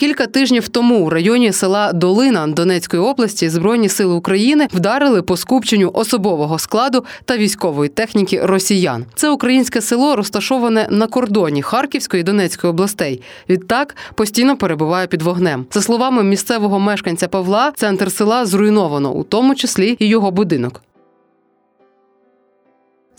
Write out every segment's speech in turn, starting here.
Кілька тижнів тому у районі села Долина Донецької області Збройні сили України вдарили по скупченню особового складу та військової техніки росіян. Це українське село розташоване на кордоні Харківської і Донецької областей. Відтак постійно перебуває під вогнем. За словами місцевого мешканця Павла, центр села зруйновано, у тому числі і його будинок.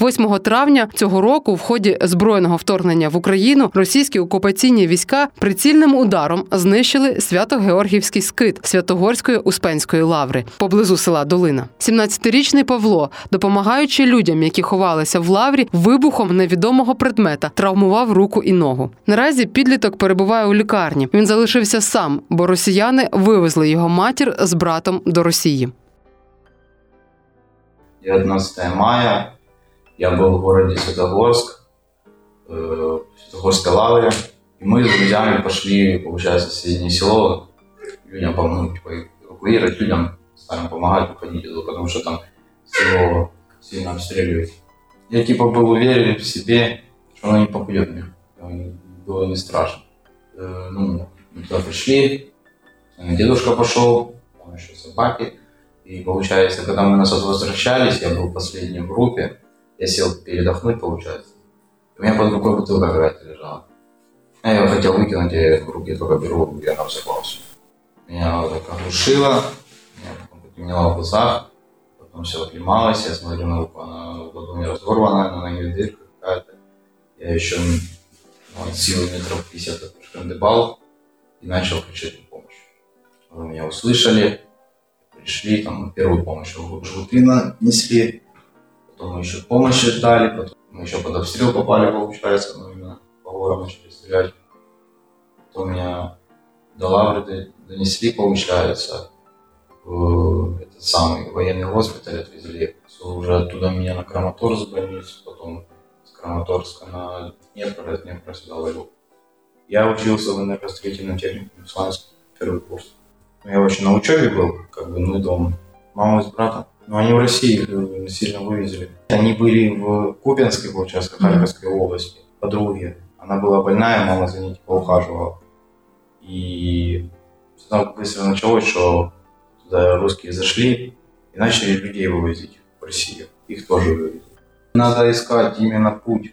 8 травня цього року, в ході збройного вторгнення в Україну, російські окупаційні війська прицільним ударом знищили Свято-Георгівський скит Святогорської Успенської лаври поблизу села Долина. 17-річний Павло, допомагаючи людям, які ховалися в лаврі, вибухом невідомого предмета травмував руку і ногу. Наразі підліток перебуває у лікарні. Він залишився сам, бо росіяни вивезли його матір з братом до Росії. 19 мая Я был в городе Светогорск, э, Светогорской лавре. И мы с друзьями пошли, получается, в соседнее село людям помогать, типа, эвакуировать людям, старым помогать уходить туда, потому что там село сильно обстреливают. Я типа был уверен в себе, что оно не попадет мне. Было не страшно. Э, ну, мы туда пришли, дедушка пошел, там еще собаки. И получается, когда мы нас возвращались, я был последний в группе, я сел передохнуть, получается. У меня под рукой бутылка какая-то лежала. Я ее хотел выкинуть, я в руки только беру, и она взорвалась. Меня вот так оглушило, меня потом потемнело в глазах, потом все оклемалось, я смотрю на руку, она в ладони разорвана, на ноге дырка какая-то. Я еще ну, от силы метров 50 шкандыбал и начал кричать на помощь. Вы меня услышали, пришли, там, первую помощь, жгуты несли, потом мы еще помощь ждали, потом мы еще под обстрел попали, получается, ну именно по горам начали стрелять. Потом меня до Лавры донесли, получается, в этот самый военный госпиталь отвезли. Уже оттуда меня на Краматорск больницу, потом с Краматорска на Днепр, от Днепра сюда вывел. Я учился в энергостроительном техникуме в Славянске, первый курс. Я вообще на учебе был, как бы, ну и дома. Мама с братом. Но они в России их сильно вывезли. Они были в Купинской, получается, Харьковской области, подруги. Она была больная, мама за ней типа ухаживала. И там быстро началось, что туда русские зашли и начали людей вывозить в Россию. Их тоже вывезли. Надо искать именно путь,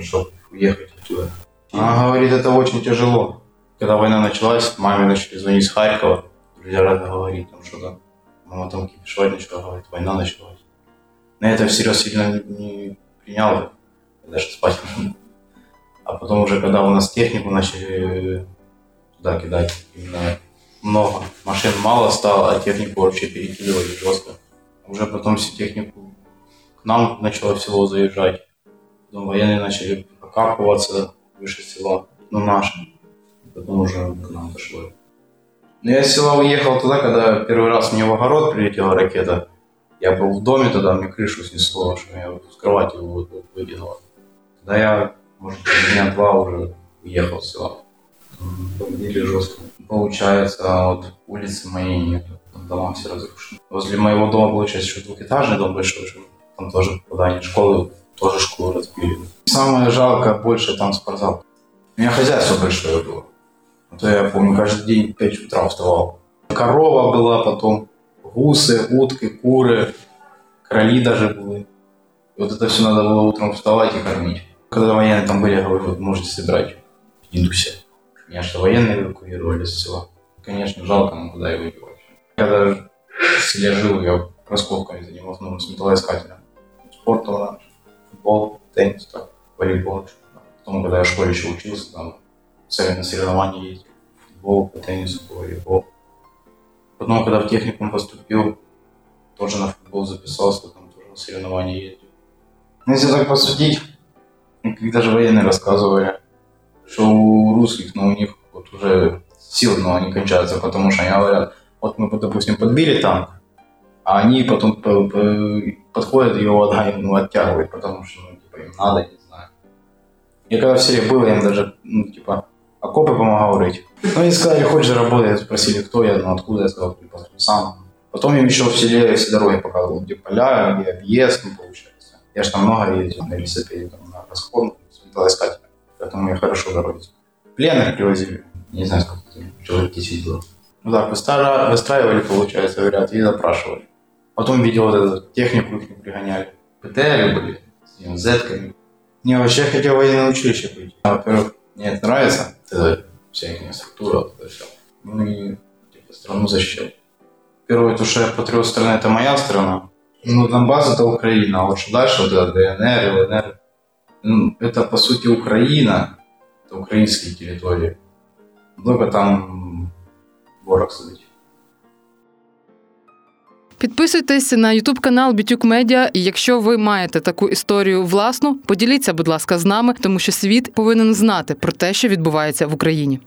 чтобы уехать оттуда. Она говорит, это очень тяжело. Когда война началась, маме начали звонить с Харькова. Друзья рады говорить там что-то Мама там кипишевать начала, говорит, война началась. Но я это всерьез сильно не, принял, даже спать А потом уже, когда у нас технику начали туда кидать, именно много. Машин мало стало, а технику вообще перекидывали жестко. Уже потом всю технику к нам начало в село заезжать. Потом военные начали прокапываться выше села, ну наши. Потом уже к нам дошло. Но я с села уехал туда, когда первый раз мне в огород прилетела ракета. Я был в доме тогда, мне крышу снесло, что меня с кровати выкинуло. Тогда я, может, дня два уже уехал с села. Бомбили жестко. Получается, вот улицы моей нет. Там дома все разрушены. Возле моего дома, получается, еще двухэтажный дом большой. Там тоже попадание школы, тоже школу разбили. Самое жалкое, больше там спортзал. У меня хозяйство большое было. Это я помню, каждый день в 5 утра вставал. Корова была, потом гусы, утки, куры, короли даже были. И вот это все надо было утром вставать и кормить. Когда военные там были, я говорю, можете собирать индусе. Меня что военные эвакуировали с села. Конечно, жалко, но куда его девать. Когда в селе жил, я раскопками занимался, ну, с металлоискателем. Спорт, футбол, теннис, так, волейбол. Потом, когда я в школе еще учился, там цели на соревнования ездил. Футбол, по теннису, по волейбол. Потом, когда в техникум поступил, тоже на футбол записался, там тоже на соревнования ездил. Ну, если так посудить, когда же военные рассказывали, что у русских, но ну, у них вот уже силы, но они кончаются, потому что они говорят, Вот мы, допустим, подбили танк, а они потом по- по- подходят и его ну, оттягивают, потому что, ну, типа, им надо, не знаю. Я когда в селе был, им даже, ну, типа, окопы помогал рыть. Ну, они сказали, хочешь заработать, спросили, кто я, ну, откуда, я сказал, сам. Потом им еще в селе все дороги показывал, где поля, где объезд, ну, получается. Я ж там много ездил на велосипеде, там, на расход, с металлоискателем. Поэтому я хорошо дороги. Пленных привозили. Не знаю, сколько там, человек 10 было. Ну так, выстра- выстраивали, получается, говорят, и запрашивали. Потом видел вот эту технику их пригоняли. ПТР были с зетками. Не, вообще хотел военное училище пойти. А, Во-первых, мне это нравится, вот эта вся их структура, вот это все. Ну и типа, страну то, что я патриот страны, это моя страна. Ну, Донбасс это Украина, а вот что дальше, вот это ДНР, ЛНР, ну, это по сути Украина, это украинские территории. Только там ворог сидить. Підписуйтесь на Ютуб канал Бітюк Медіа. І якщо ви маєте таку історію власну, поділіться, будь ласка, з нами, тому що світ повинен знати про те, що відбувається в Україні.